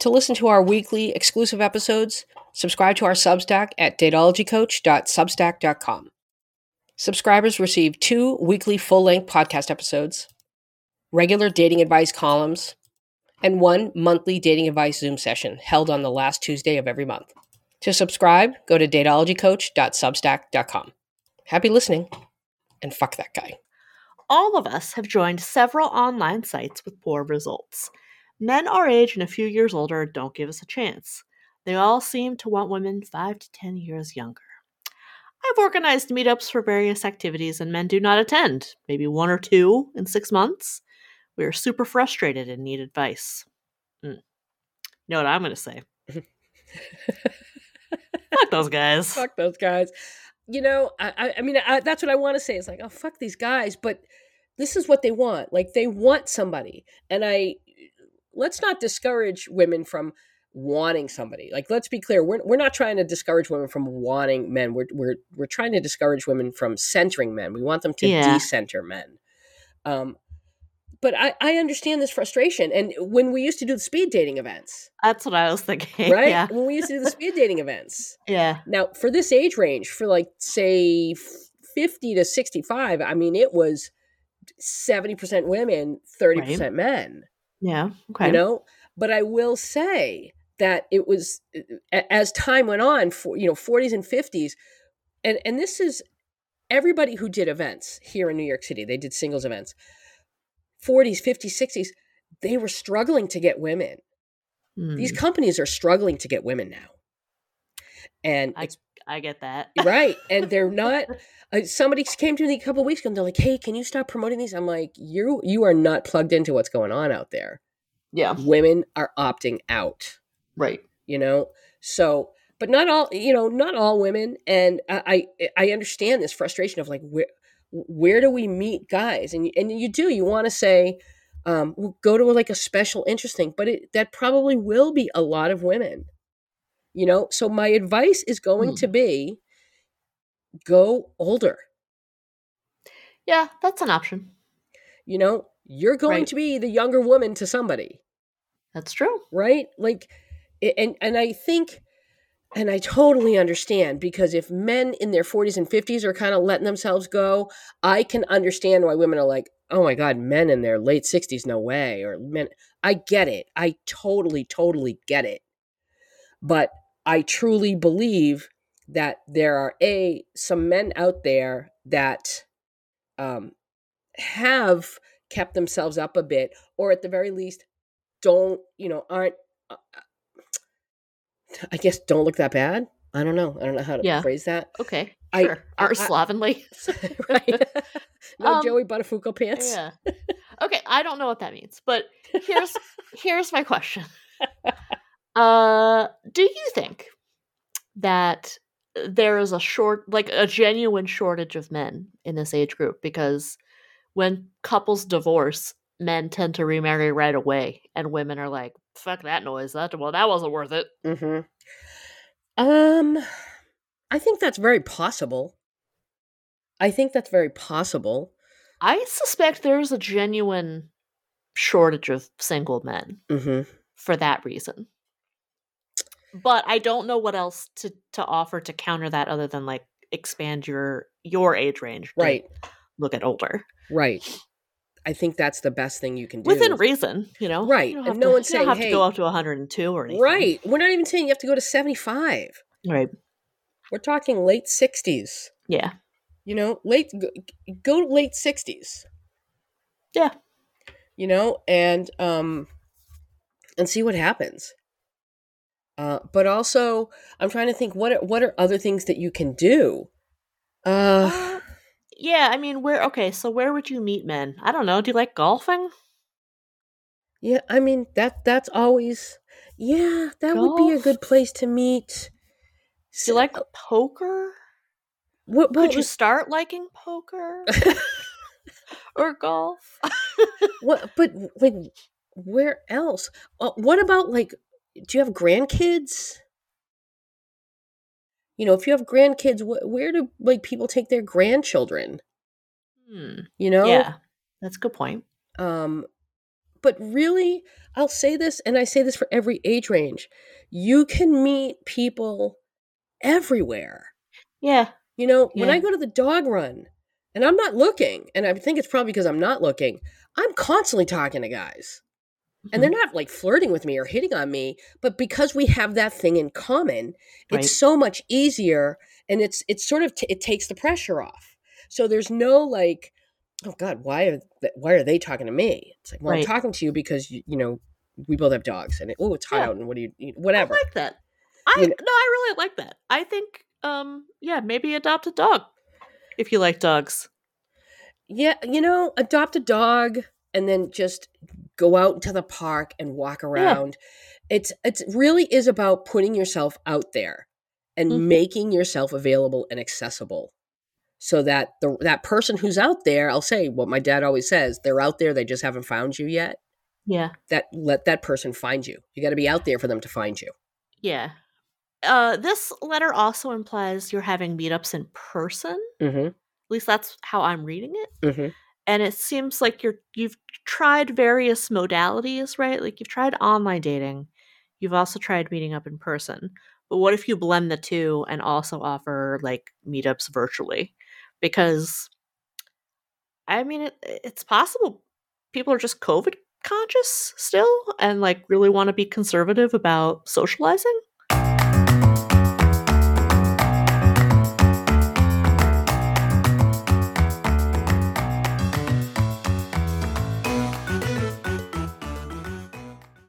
To listen to our weekly exclusive episodes, subscribe to our Substack at datologycoach.substack.com. Subscribers receive two weekly full length podcast episodes, regular dating advice columns, and one monthly dating advice Zoom session held on the last Tuesday of every month. To subscribe, go to datologycoach.substack.com. Happy listening, and fuck that guy. All of us have joined several online sites with poor results. Men our age and a few years older don't give us a chance. They all seem to want women 5 to 10 years younger. I've organized meetups for various activities and men do not attend, maybe one or two in six months. We are super frustrated and need advice. Mm. You know what I'm going to say? Fuck those guys. Fuck those guys. You know, I, I, mean, I, that's what I want to say. It's like, oh, fuck these guys. But this is what they want. Like, they want somebody. And I, let's not discourage women from wanting somebody. Like, let's be clear. We're, we're not trying to discourage women from wanting men. We're, we're, we're trying to discourage women from centering men. We want them to Yeah. decenter men. Um, but I, I understand this frustration. And when we used to do the speed dating events, That's what I was thinking. right? Yeah. When we used to do the speed dating events, Yeah. now, for this age range, for like say 50 to 65, I mean, it was 70% women, 30% men, Yeah. Okay. you know? But I will say that it was as time went on for, you know, 40s and 50s, and and this is everybody who did events here in New York City, they did singles events. 40s, 50s, 60s, they were struggling to get women. These Hmm. companies are struggling to get women now. And I, I get that. right and they're not uh, somebody came to me a couple weeks ago and they're like hey can you stop promoting these i'm like you you are not plugged into what's going on out there Yeah. women are opting out Right. you know so but not all you know not all women and i i, I understand this frustration of like where where do we meet guys and you- and you do you want to say um well, go to like a special interest thing but it that probably will be a lot of women you know so my advice is going Hmm. to be go older Yeah, that's an option. you know you're going Right. to be the younger woman to somebody That's true. right like and and i think and i totally understand because if men in their 40s and 50s are kind of letting themselves go i can understand why women are like oh my god men in their late 60s no way or men i get it i totally totally get it but i truly believe that there are a some men out there that um have kept themselves up a bit or at the very least don't you know aren't uh, i guess don't look that bad i don't know i don't know how to Yeah. phrase that Okay. I- Sure. I- slovenly. right no Um, joey buttafuoco pants Yeah. Okay, I don't know what that means, but here's here's my question. Uh, do you think that there is a short, like a genuine shortage of men in this age group? Because when couples divorce, men tend to remarry right away, and women are like, "Fuck that noise! That well, that wasn't worth it." hmm um i think that's very possible i think that's very possible I suspect there's a genuine shortage of single men. hmm for that reason. But I don't know what else to to offer to counter that other than like expand your your age range. right Look at older. right i think that's the best thing you can do Within reason, you know. Right, You have no to, one's you don't saying, have to "Hey," go up to 102 or anything. right we're not even saying you have to go to 75 Right. we're talking late 60s Yeah. you know late go, go late 60s Yeah. you know and um and see what happens uh but also i'm trying to think what are, what are other things that you can do uh Uh, yeah, I mean, where okay, so where would you meet men? I don't know. Do you like golfing? yeah i mean that that's always yeah that would be a good place to meet Do you like poker? what, what Could you start liking poker or golf? what but like where else uh, what about like do you have grandkids you know if you have grandkids wh- where do like people take their grandchildren Hmm. you know Yeah, that's a good point. um but really, I'll say this, and I say this for every age range you can meet people everywhere. Yeah. You know, when I go to the dog run and I'm not looking, and I think it's probably because I'm not looking, I'm constantly talking to guys. And they're Mhm. not like flirting with me or hitting on me, but because we have that thing in common, Right. it's so much easier and it's it's sort of t- it takes the pressure off. So there's no like oh god, why are th- why are they talking to me? It's like, well, Right. I'm talking to you because you, you know, we both have dogs and oh, it's hot Yeah. out and what do you you- whatever. I like that. I You know- no, I really like that. I think um yeah, maybe adopt a dog if you like dogs. Yeah, you know, adopt a dog and then just go out into the park and walk around. It's it's really is about putting yourself out there and Mhm. making yourself available and accessible. So that the that person who's out there, I'll say what my dad always says, they're out there, they just haven't found you yet. Yeah. That let that person find you. You got to be out there for them to find you. Yeah. Uh this letter also implies you're having meetups in person. Mhm. At least that's how I'm reading it. Mhm. And it seems like you're you've tried various modalities, right? Like you've tried online dating. You've also tried meeting up in person. But what if you blend the two and also offer like meetups virtually? Because I mean it, it's possible people are just COVID conscious still and like really want to be conservative about socializing.